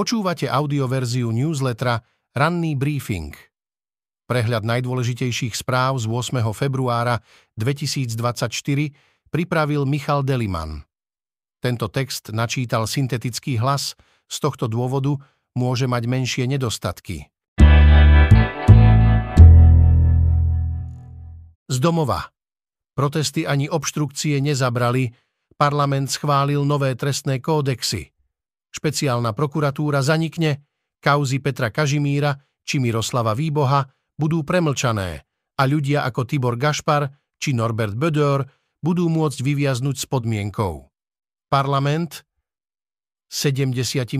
Počúvate audioverziu newslettera Ranný briefing. Prehľad najdôležitejších správ z 8. februára 2024 pripravil Michal Deliman. Tento text načítal syntetický hlas, z tohto dôvodu môže mať menšie nedostatky. Z domova. Protesty ani obštrukcie nezabrali, parlament schválil nové trestné kódexy – špeciálna prokuratúra zanikne, kauzy Petra Kažimíra či Miroslava Výboha budú premlčané a ľudia ako Tibor Gašpar či Norbert Bödör budú môcť vyviaznuť s podmienkou. Parlament 78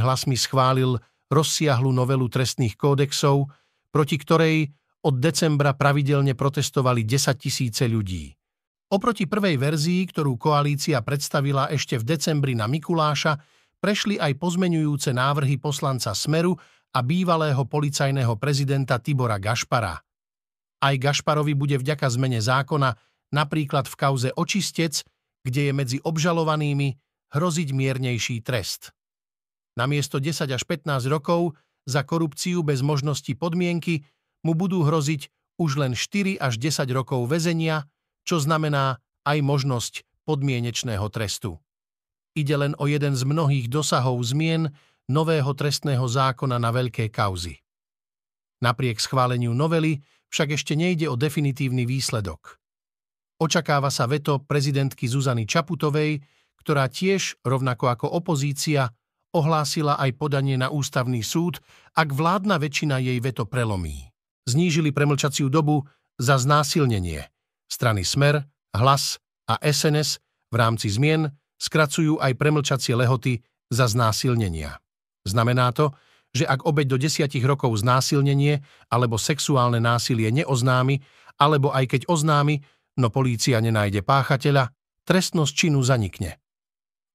hlasmi schválil rozsiahlu novelu trestných kódexov, proti ktorej od decembra pravidelne protestovali 10 tisíce ľudí. Oproti prvej verzii, ktorú koalícia predstavila ešte v decembri na Mikuláša, prešli aj pozmenujúce návrhy poslanca Smeru a bývalého policajného prezidenta Tibora Gašpara. Aj Gašparovi bude vďaka zmene zákona napríklad v kauze Očistec, kde je medzi obžalovanými hroziť miernejší trest. Namiesto 10 až 15 rokov za korupciu bez možnosti podmienky mu budú hroziť už len 4 až 10 rokov väzenia, čo znamená aj možnosť podmienečného trestu. Ide len o jeden z mnohých dosahov zmien nového trestného zákona na veľké kauzy. Napriek schváleniu novely však ešte nejde o definitívny výsledok. Očakáva sa veto prezidentky Zuzany Čaputovej, ktorá tiež, rovnako ako opozícia, ohlásila aj podanie na ústavný súd, ak vládna väčšina jej veto prelomí. Znížili premlčaciu dobu za znásilnenie. Strany Smer, Hlas a SNS v rámci zmien skracujú aj premlčacie lehoty za znásilnenia. Znamená to, že ak obeď do desiatich rokov znásilnenie alebo sexuálne násilie neoznámi, alebo aj keď oznámi, no polícia nenájde páchateľa, trestnosť činu zanikne.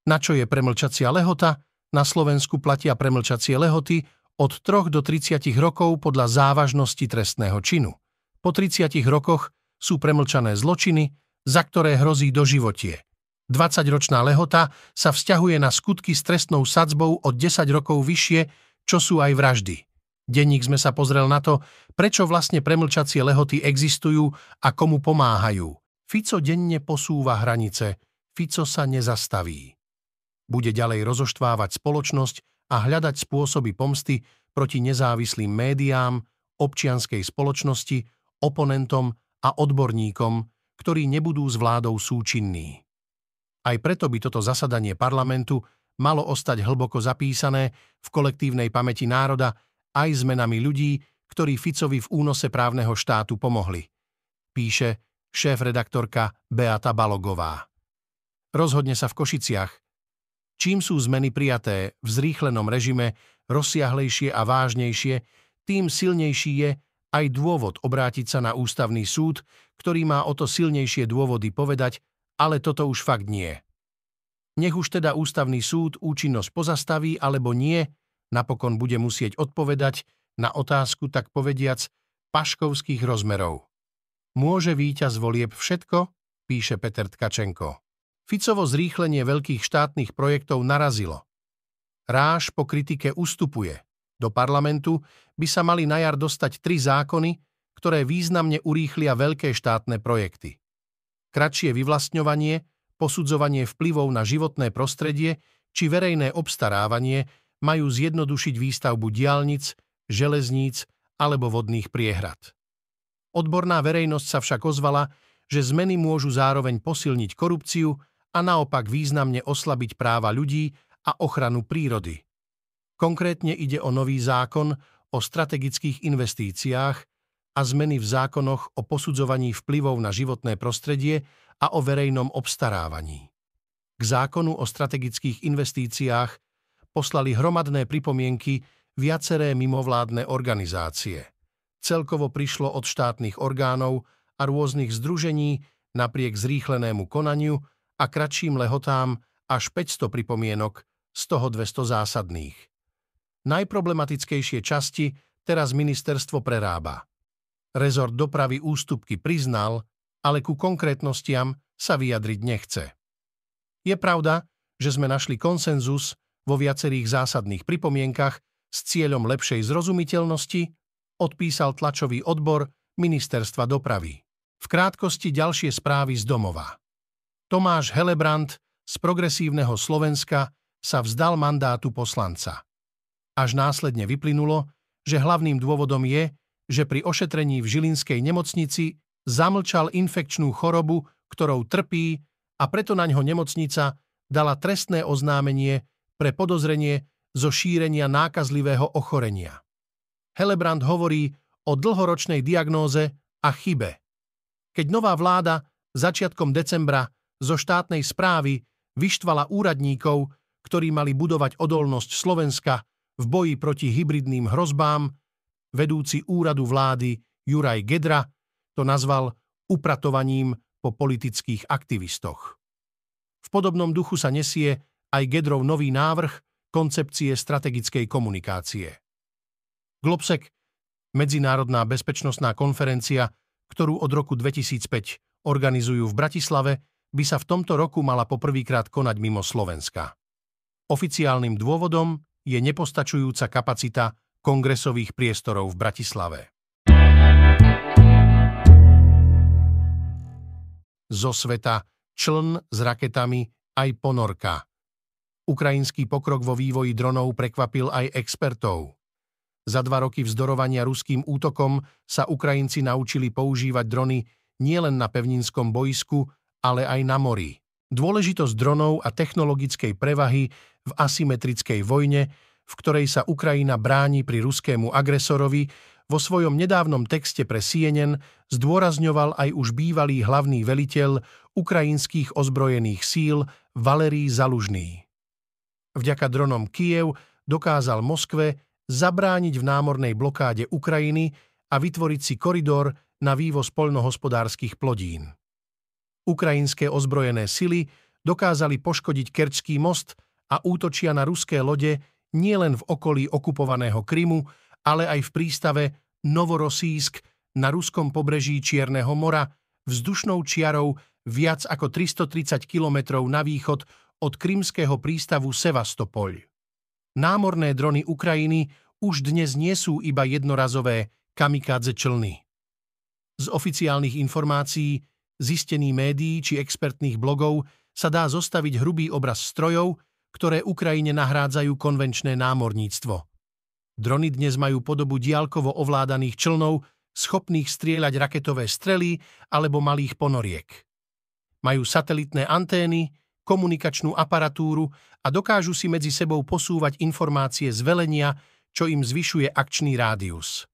Na čo je premlčacia lehota? Na Slovensku platia premlčacie lehoty od 3 do 30 rokov podľa závažnosti trestného činu. Po 30 rokoch sú premlčané zločiny, za ktoré hrozí doživotie. 20-ročná lehota sa vzťahuje na skutky s trestnou sadzbou od 10 rokov vyššie, čo sú aj vraždy. Denník sme sa pozrel na to, prečo vlastne premlčacie lehoty existujú a komu pomáhajú. Fico denne posúva hranice, Fico sa nezastaví. Bude ďalej rozoštvávať spoločnosť a hľadať spôsoby pomsty proti nezávislým médiám, občianskej spoločnosti, oponentom a odborníkom, ktorí nebudú s vládou súčinní. Aj preto by toto zasadanie parlamentu malo ostať hlboko zapísané v kolektívnej pamäti národa aj zmenami ľudí, ktorí Ficovi v únose právneho štátu pomohli. Píše šéf-redaktorka Beata Balogová. Rozhodne sa v Košiciach. Čím sú zmeny prijaté v zrýchlenom režime rozsiahlejšie a vážnejšie, tým silnejší je aj dôvod obrátiť sa na ústavný súd, ktorý má o to silnejšie dôvody povedať, ale toto už fakt nie. Nech už teda ústavný súd účinnosť pozastaví alebo nie, napokon bude musieť odpovedať na otázku tak povediac paškovských rozmerov. Môže víťaz volieb všetko? píše Peter Tkačenko. Ficovo zrýchlenie veľkých štátnych projektov narazilo. Ráž po kritike ustupuje. Do parlamentu by sa mali na jar dostať tri zákony, ktoré významne urýchlia veľké štátne projekty kratšie vyvlastňovanie, posudzovanie vplyvov na životné prostredie či verejné obstarávanie majú zjednodušiť výstavbu diálnic, železníc alebo vodných priehrad. Odborná verejnosť sa však ozvala, že zmeny môžu zároveň posilniť korupciu a naopak významne oslabiť práva ľudí a ochranu prírody. Konkrétne ide o nový zákon o strategických investíciách, a zmeny v zákonoch o posudzovaní vplyvov na životné prostredie a o verejnom obstarávaní. K zákonu o strategických investíciách poslali hromadné pripomienky viaceré mimovládne organizácie. Celkovo prišlo od štátnych orgánov a rôznych združení napriek zrýchlenému konaniu a kratším lehotám až 500 pripomienok, z toho 200 zásadných. Najproblematickejšie časti teraz ministerstvo prerába. Rezort dopravy ústupky priznal, ale ku konkrétnostiam sa vyjadriť nechce. Je pravda, že sme našli konsenzus vo viacerých zásadných pripomienkach s cieľom lepšej zrozumiteľnosti odpísal tlačový odbor Ministerstva dopravy. V krátkosti ďalšie správy z domova. Tomáš Helebrant z progresívneho Slovenska sa vzdal mandátu poslanca. Až následne vyplynulo, že hlavným dôvodom je, že pri ošetrení v Žilinskej nemocnici zamlčal infekčnú chorobu, ktorou trpí a preto na ňo nemocnica dala trestné oznámenie pre podozrenie zo šírenia nákazlivého ochorenia. Helebrand hovorí o dlhoročnej diagnóze a chybe. Keď nová vláda začiatkom decembra zo štátnej správy vyštvala úradníkov, ktorí mali budovať odolnosť Slovenska v boji proti hybridným hrozbám, vedúci úradu vlády Juraj Gedra to nazval upratovaním po politických aktivistoch. V podobnom duchu sa nesie aj Gedrov nový návrh koncepcie strategickej komunikácie. Globsek Medzinárodná bezpečnostná konferencia, ktorú od roku 2005 organizujú v Bratislave, by sa v tomto roku mala poprvýkrát konať mimo Slovenska. Oficiálnym dôvodom je nepostačujúca kapacita kongresových priestorov v Bratislave. Zo sveta čln s raketami aj ponorka. Ukrajinský pokrok vo vývoji dronov prekvapil aj expertov. Za dva roky vzdorovania ruským útokom sa Ukrajinci naučili používať drony nielen na pevninskom boisku, ale aj na mori. Dôležitosť dronov a technologickej prevahy v asymetrickej vojne, v ktorej sa Ukrajina bráni pri ruskému agresorovi, vo svojom nedávnom texte pre CNN zdôrazňoval aj už bývalý hlavný veliteľ ukrajinských ozbrojených síl Valerí Zalužný. Vďaka dronom Kiev dokázal Moskve zabrániť v námornej blokáde Ukrajiny a vytvoriť si koridor na vývoz poľnohospodárskych plodín. Ukrajinské ozbrojené sily dokázali poškodiť Kerčský most a útočia na ruské lode nielen v okolí okupovaného Krymu, ale aj v prístave Novorosísk na ruskom pobreží Čierneho mora vzdušnou čiarou viac ako 330 kilometrov na východ od krymského prístavu Sevastopol. Námorné drony Ukrajiny už dnes nie sú iba jednorazové kamikádze člny. Z oficiálnych informácií, zistení médií či expertných blogov sa dá zostaviť hrubý obraz strojov, ktoré Ukrajine nahrádzajú konvenčné námorníctvo. Drony dnes majú podobu diálkovo ovládaných člnov, schopných strieľať raketové strely alebo malých ponoriek. Majú satelitné antény, komunikačnú aparatúru a dokážu si medzi sebou posúvať informácie z velenia, čo im zvyšuje akčný rádius.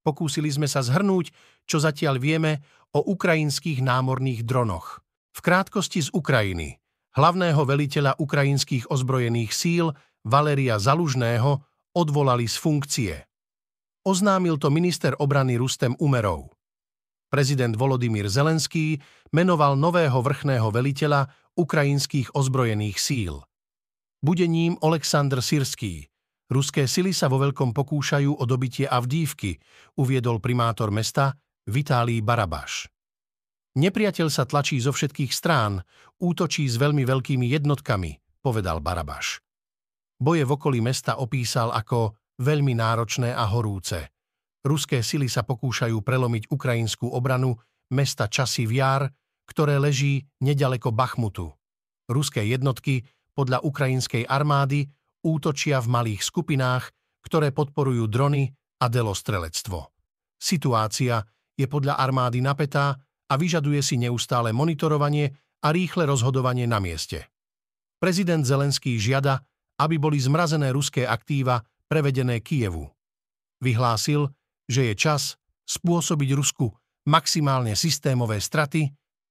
Pokúsili sme sa zhrnúť, čo zatiaľ vieme o ukrajinských námorných dronoch. V krátkosti z Ukrajiny. Hlavného veliteľa ukrajinských ozbrojených síl Valeria Zalužného odvolali z funkcie. Oznámil to minister obrany Rustem Umerov. Prezident Volodymyr Zelenský menoval nového vrchného veliteľa ukrajinských ozbrojených síl. Bude ním Oleksandr Sirský. Ruské sily sa vo veľkom pokúšajú o dobitie Avdívky, uviedol primátor mesta Vitálij Barabaš. Nepriateľ sa tlačí zo všetkých strán, útočí s veľmi veľkými jednotkami, povedal Barabaš. Boje v okolí mesta opísal ako veľmi náročné a horúce. Ruské sily sa pokúšajú prelomiť ukrajinskú obranu mesta Časy Viar, ktoré leží nedaleko Bachmutu. Ruské jednotky podľa ukrajinskej armády útočia v malých skupinách, ktoré podporujú drony a delostrelectvo. Situácia je podľa armády napätá a vyžaduje si neustále monitorovanie a rýchle rozhodovanie na mieste. Prezident Zelenský žiada, aby boli zmrazené ruské aktíva prevedené Kijevu. Vyhlásil, že je čas spôsobiť Rusku maximálne systémové straty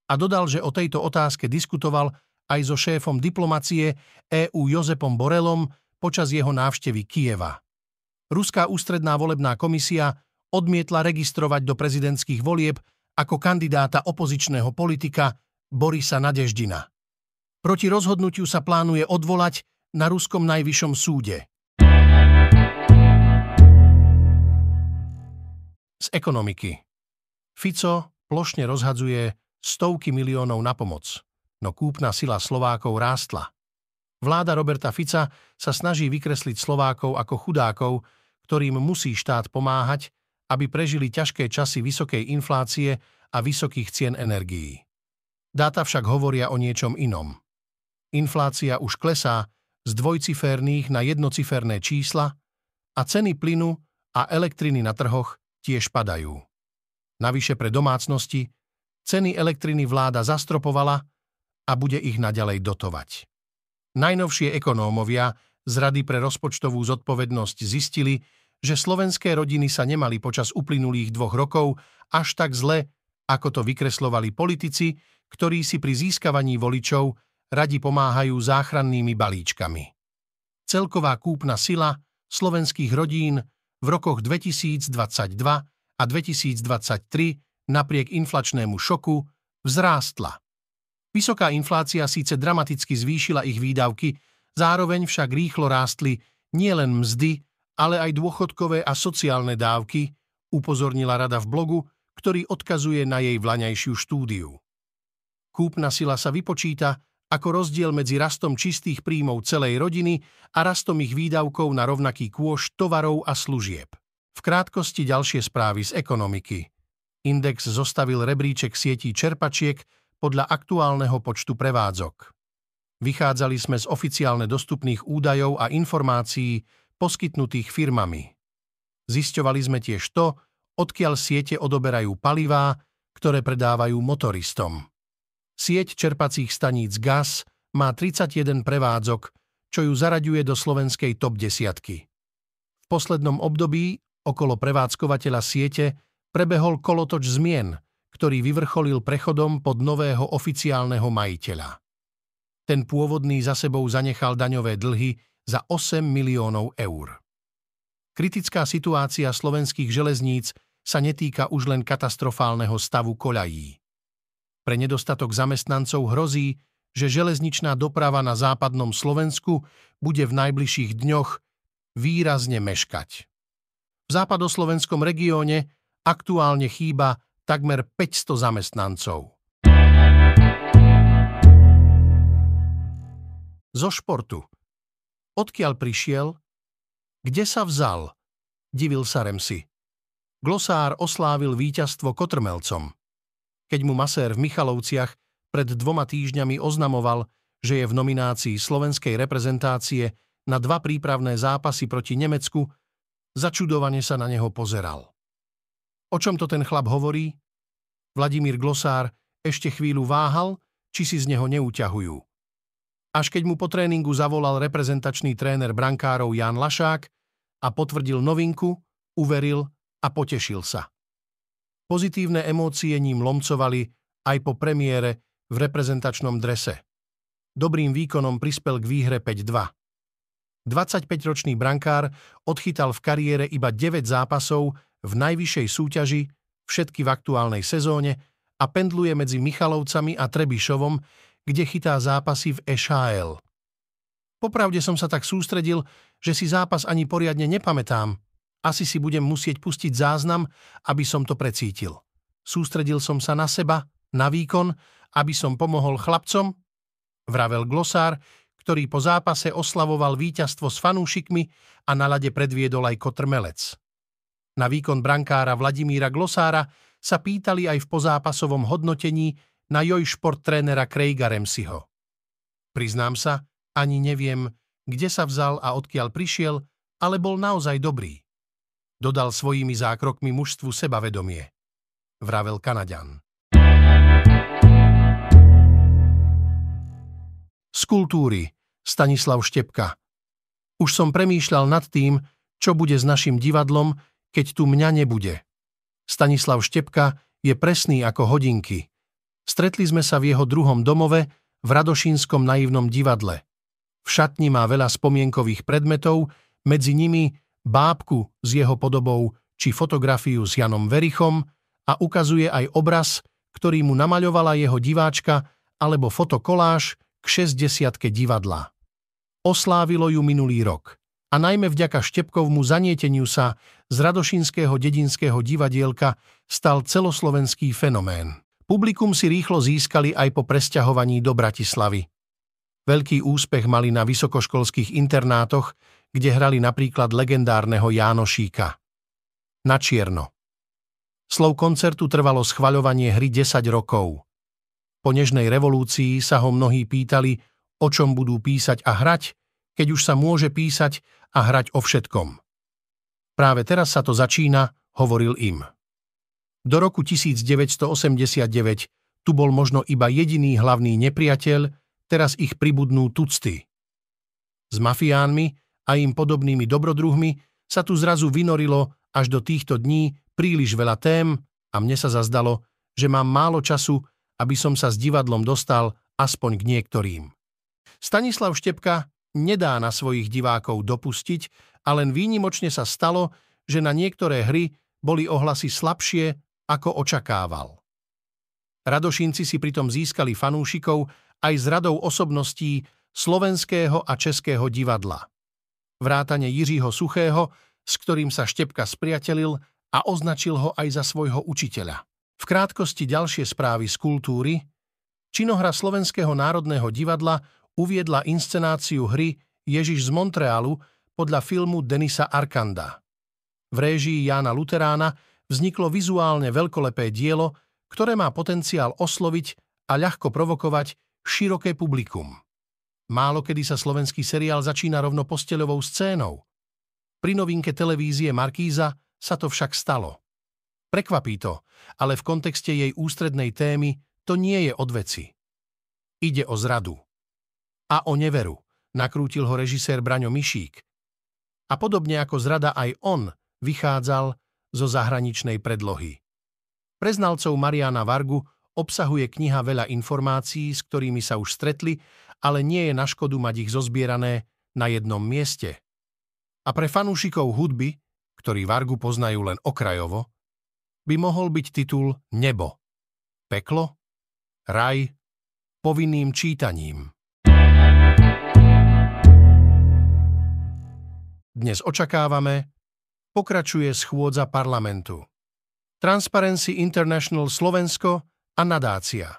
a dodal, že o tejto otázke diskutoval aj so šéfom diplomacie EU Jozepom Borelom počas jeho návštevy Kieva. Ruská ústredná volebná komisia odmietla registrovať do prezidentských volieb ako kandidáta opozičného politika Borisa Nadeždina. Proti rozhodnutiu sa plánuje odvolať na ruskom najvyššom súde. Z ekonomiky. Fico plošne rozhadzuje stovky miliónov na pomoc, no kúpna sila Slovákov rástla. Vláda Roberta Fica sa snaží vykresliť Slovákov ako chudákov, ktorým musí štát pomáhať, aby prežili ťažké časy vysokej inflácie a vysokých cien energií. Dáta však hovoria o niečom inom. Inflácia už klesá z dvojciférnych na jednociferné čísla a ceny plynu a elektriny na trhoch tiež padajú. Navyše pre domácnosti ceny elektriny vláda zastropovala a bude ich naďalej dotovať. Najnovšie ekonómovia z Rady pre rozpočtovú zodpovednosť zistili, že slovenské rodiny sa nemali počas uplynulých dvoch rokov až tak zle, ako to vykreslovali politici, ktorí si pri získavaní voličov radi pomáhajú záchrannými balíčkami. Celková kúpna sila slovenských rodín v rokoch 2022 a 2023 napriek inflačnému šoku vzrástla. Vysoká inflácia síce dramaticky zvýšila ich výdavky, zároveň však rýchlo rástli nielen mzdy, ale aj dôchodkové a sociálne dávky, upozornila rada v blogu, ktorý odkazuje na jej vlaňajšiu štúdiu. Kúpna sila sa vypočíta ako rozdiel medzi rastom čistých príjmov celej rodiny a rastom ich výdavkov na rovnaký kôž tovarov a služieb. V krátkosti ďalšie správy z ekonomiky. Index zostavil rebríček sietí čerpačiek podľa aktuálneho počtu prevádzok. Vychádzali sme z oficiálne dostupných údajov a informácií poskytnutých firmami. Zisťovali sme tiež to, odkiaľ siete odoberajú palivá, ktoré predávajú motoristom. Sieť čerpacích staníc GAS má 31 prevádzok, čo ju zaraďuje do slovenskej top desiatky. V poslednom období okolo prevádzkovateľa siete prebehol kolotoč zmien – ktorý vyvrcholil prechodom pod nového oficiálneho majiteľa. Ten pôvodný za sebou zanechal daňové dlhy za 8 miliónov eur. Kritická situácia slovenských železníc sa netýka už len katastrofálneho stavu koľají. Pre nedostatok zamestnancov hrozí, že železničná doprava na západnom Slovensku bude v najbližších dňoch výrazne meškať. V západoslovenskom regióne aktuálne chýba takmer 500 zamestnancov. Zo športu. Odkiaľ prišiel? Kde sa vzal? Divil sa Remsi. Glosár oslávil víťazstvo Kotrmelcom. Keď mu masér v Michalovciach pred dvoma týždňami oznamoval, že je v nominácii slovenskej reprezentácie na dva prípravné zápasy proti Nemecku, začudovane sa na neho pozeral. O čom to ten chlap hovorí? Vladimír Glosár ešte chvíľu váhal, či si z neho neuťahujú. Až keď mu po tréningu zavolal reprezentačný tréner brankárov Jan Lašák a potvrdil novinku, uveril a potešil sa. Pozitívne emócie ním lomcovali aj po premiére v reprezentačnom drese. Dobrým výkonom prispel k výhre 5-2. 25-ročný brankár odchytal v kariére iba 9 zápasov v najvyššej súťaži, všetky v aktuálnej sezóne a pendluje medzi Michalovcami a Trebišovom, kde chytá zápasy v EŠHL. Popravde som sa tak sústredil, že si zápas ani poriadne nepamätám. Asi si budem musieť pustiť záznam, aby som to precítil. Sústredil som sa na seba, na výkon, aby som pomohol chlapcom, vravel glosár, ktorý po zápase oslavoval víťazstvo s fanúšikmi a na lade predviedol aj kotrmelec. Na výkon brankára Vladimíra Glosára sa pýtali aj v pozápasovom hodnotení na joj šport trénera Craiga Remsiho. Priznám sa, ani neviem, kde sa vzal a odkiaľ prišiel, ale bol naozaj dobrý. Dodal svojimi zákrokmi mužstvu sebavedomie. Vravel Kanaďan. Z kultúry Stanislav Štepka Už som premýšľal nad tým, čo bude s našim divadlom, keď tu mňa nebude. Stanislav Štepka je presný ako hodinky. Stretli sme sa v jeho druhom domove v Radošínskom naivnom divadle. V šatni má veľa spomienkových predmetov, medzi nimi bábku s jeho podobou či fotografiu s Janom Verichom a ukazuje aj obraz, ktorý mu namaľovala jeho diváčka alebo fotokoláž k 60 divadla. Oslávilo ju minulý rok a najmä vďaka Štepkovmu zanieteniu sa z Radošinského dedinského divadielka stal celoslovenský fenomén. Publikum si rýchlo získali aj po presťahovaní do Bratislavy. Veľký úspech mali na vysokoškolských internátoch, kde hrali napríklad legendárneho Jánošíka. Na čierno. Slov koncertu trvalo schvaľovanie hry 10 rokov. Po nežnej revolúcii sa ho mnohí pýtali, o čom budú písať a hrať, keď už sa môže písať a hrať o všetkom. Práve teraz sa to začína, hovoril im. Do roku 1989 tu bol možno iba jediný hlavný nepriateľ, teraz ich pribudnú tucty. S mafiánmi a im podobnými dobrodruhmi sa tu zrazu vynorilo až do týchto dní príliš veľa tém a mne sa zazdalo, že mám málo času, aby som sa s divadlom dostal aspoň k niektorým. Stanislav Štepka nedá na svojich divákov dopustiť a len výnimočne sa stalo, že na niektoré hry boli ohlasy slabšie, ako očakával. Radošinci si pritom získali fanúšikov aj z radou osobností slovenského a českého divadla. Vrátane Jiřího Suchého, s ktorým sa Štepka spriatelil a označil ho aj za svojho učiteľa. V krátkosti ďalšie správy z kultúry. Činohra Slovenského národného divadla uviedla inscenáciu hry Ježiš z Montrealu podľa filmu Denisa Arkanda. V réžii Jána Luterána vzniklo vizuálne veľkolepé dielo, ktoré má potenciál osloviť a ľahko provokovať široké publikum. Málo kedy sa slovenský seriál začína rovno posteľovou scénou. Pri novinke televízie Markíza sa to však stalo. Prekvapí to, ale v kontexte jej ústrednej témy to nie je od veci. Ide o zradu. A o neveru, nakrútil ho režisér Braňo Mišík. A podobne ako zrada aj on vychádzal zo zahraničnej predlohy. Pre znalcov Mariana Vargu obsahuje kniha veľa informácií, s ktorými sa už stretli, ale nie je na škodu mať ich zozbierané na jednom mieste. A pre fanúšikov hudby, ktorí Vargu poznajú len okrajovo, by mohol byť titul Nebo. Peklo? Raj? Povinným čítaním. Dnes očakávame, pokračuje schôdza parlamentu. Transparency International Slovensko a nadácia.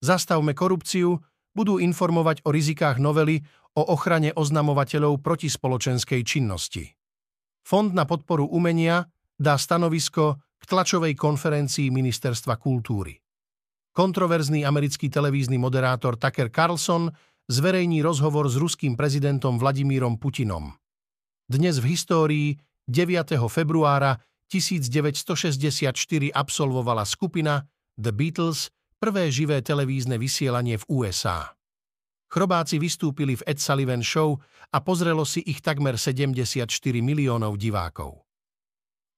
Zastavme korupciu budú informovať o rizikách novely o ochrane oznamovateľov proti spoločenskej činnosti. Fond na podporu umenia dá stanovisko k tlačovej konferencii Ministerstva kultúry. Kontroverzný americký televízny moderátor Tucker Carlson zverejní rozhovor s ruským prezidentom Vladimírom Putinom. Dnes v histórii 9. februára 1964 absolvovala skupina The Beatles prvé živé televízne vysielanie v USA. Chrobáci vystúpili v Ed Sullivan Show a pozrelo si ich takmer 74 miliónov divákov.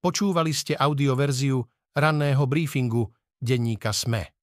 Počúvali ste audioverziu ranného briefingu denníka SME.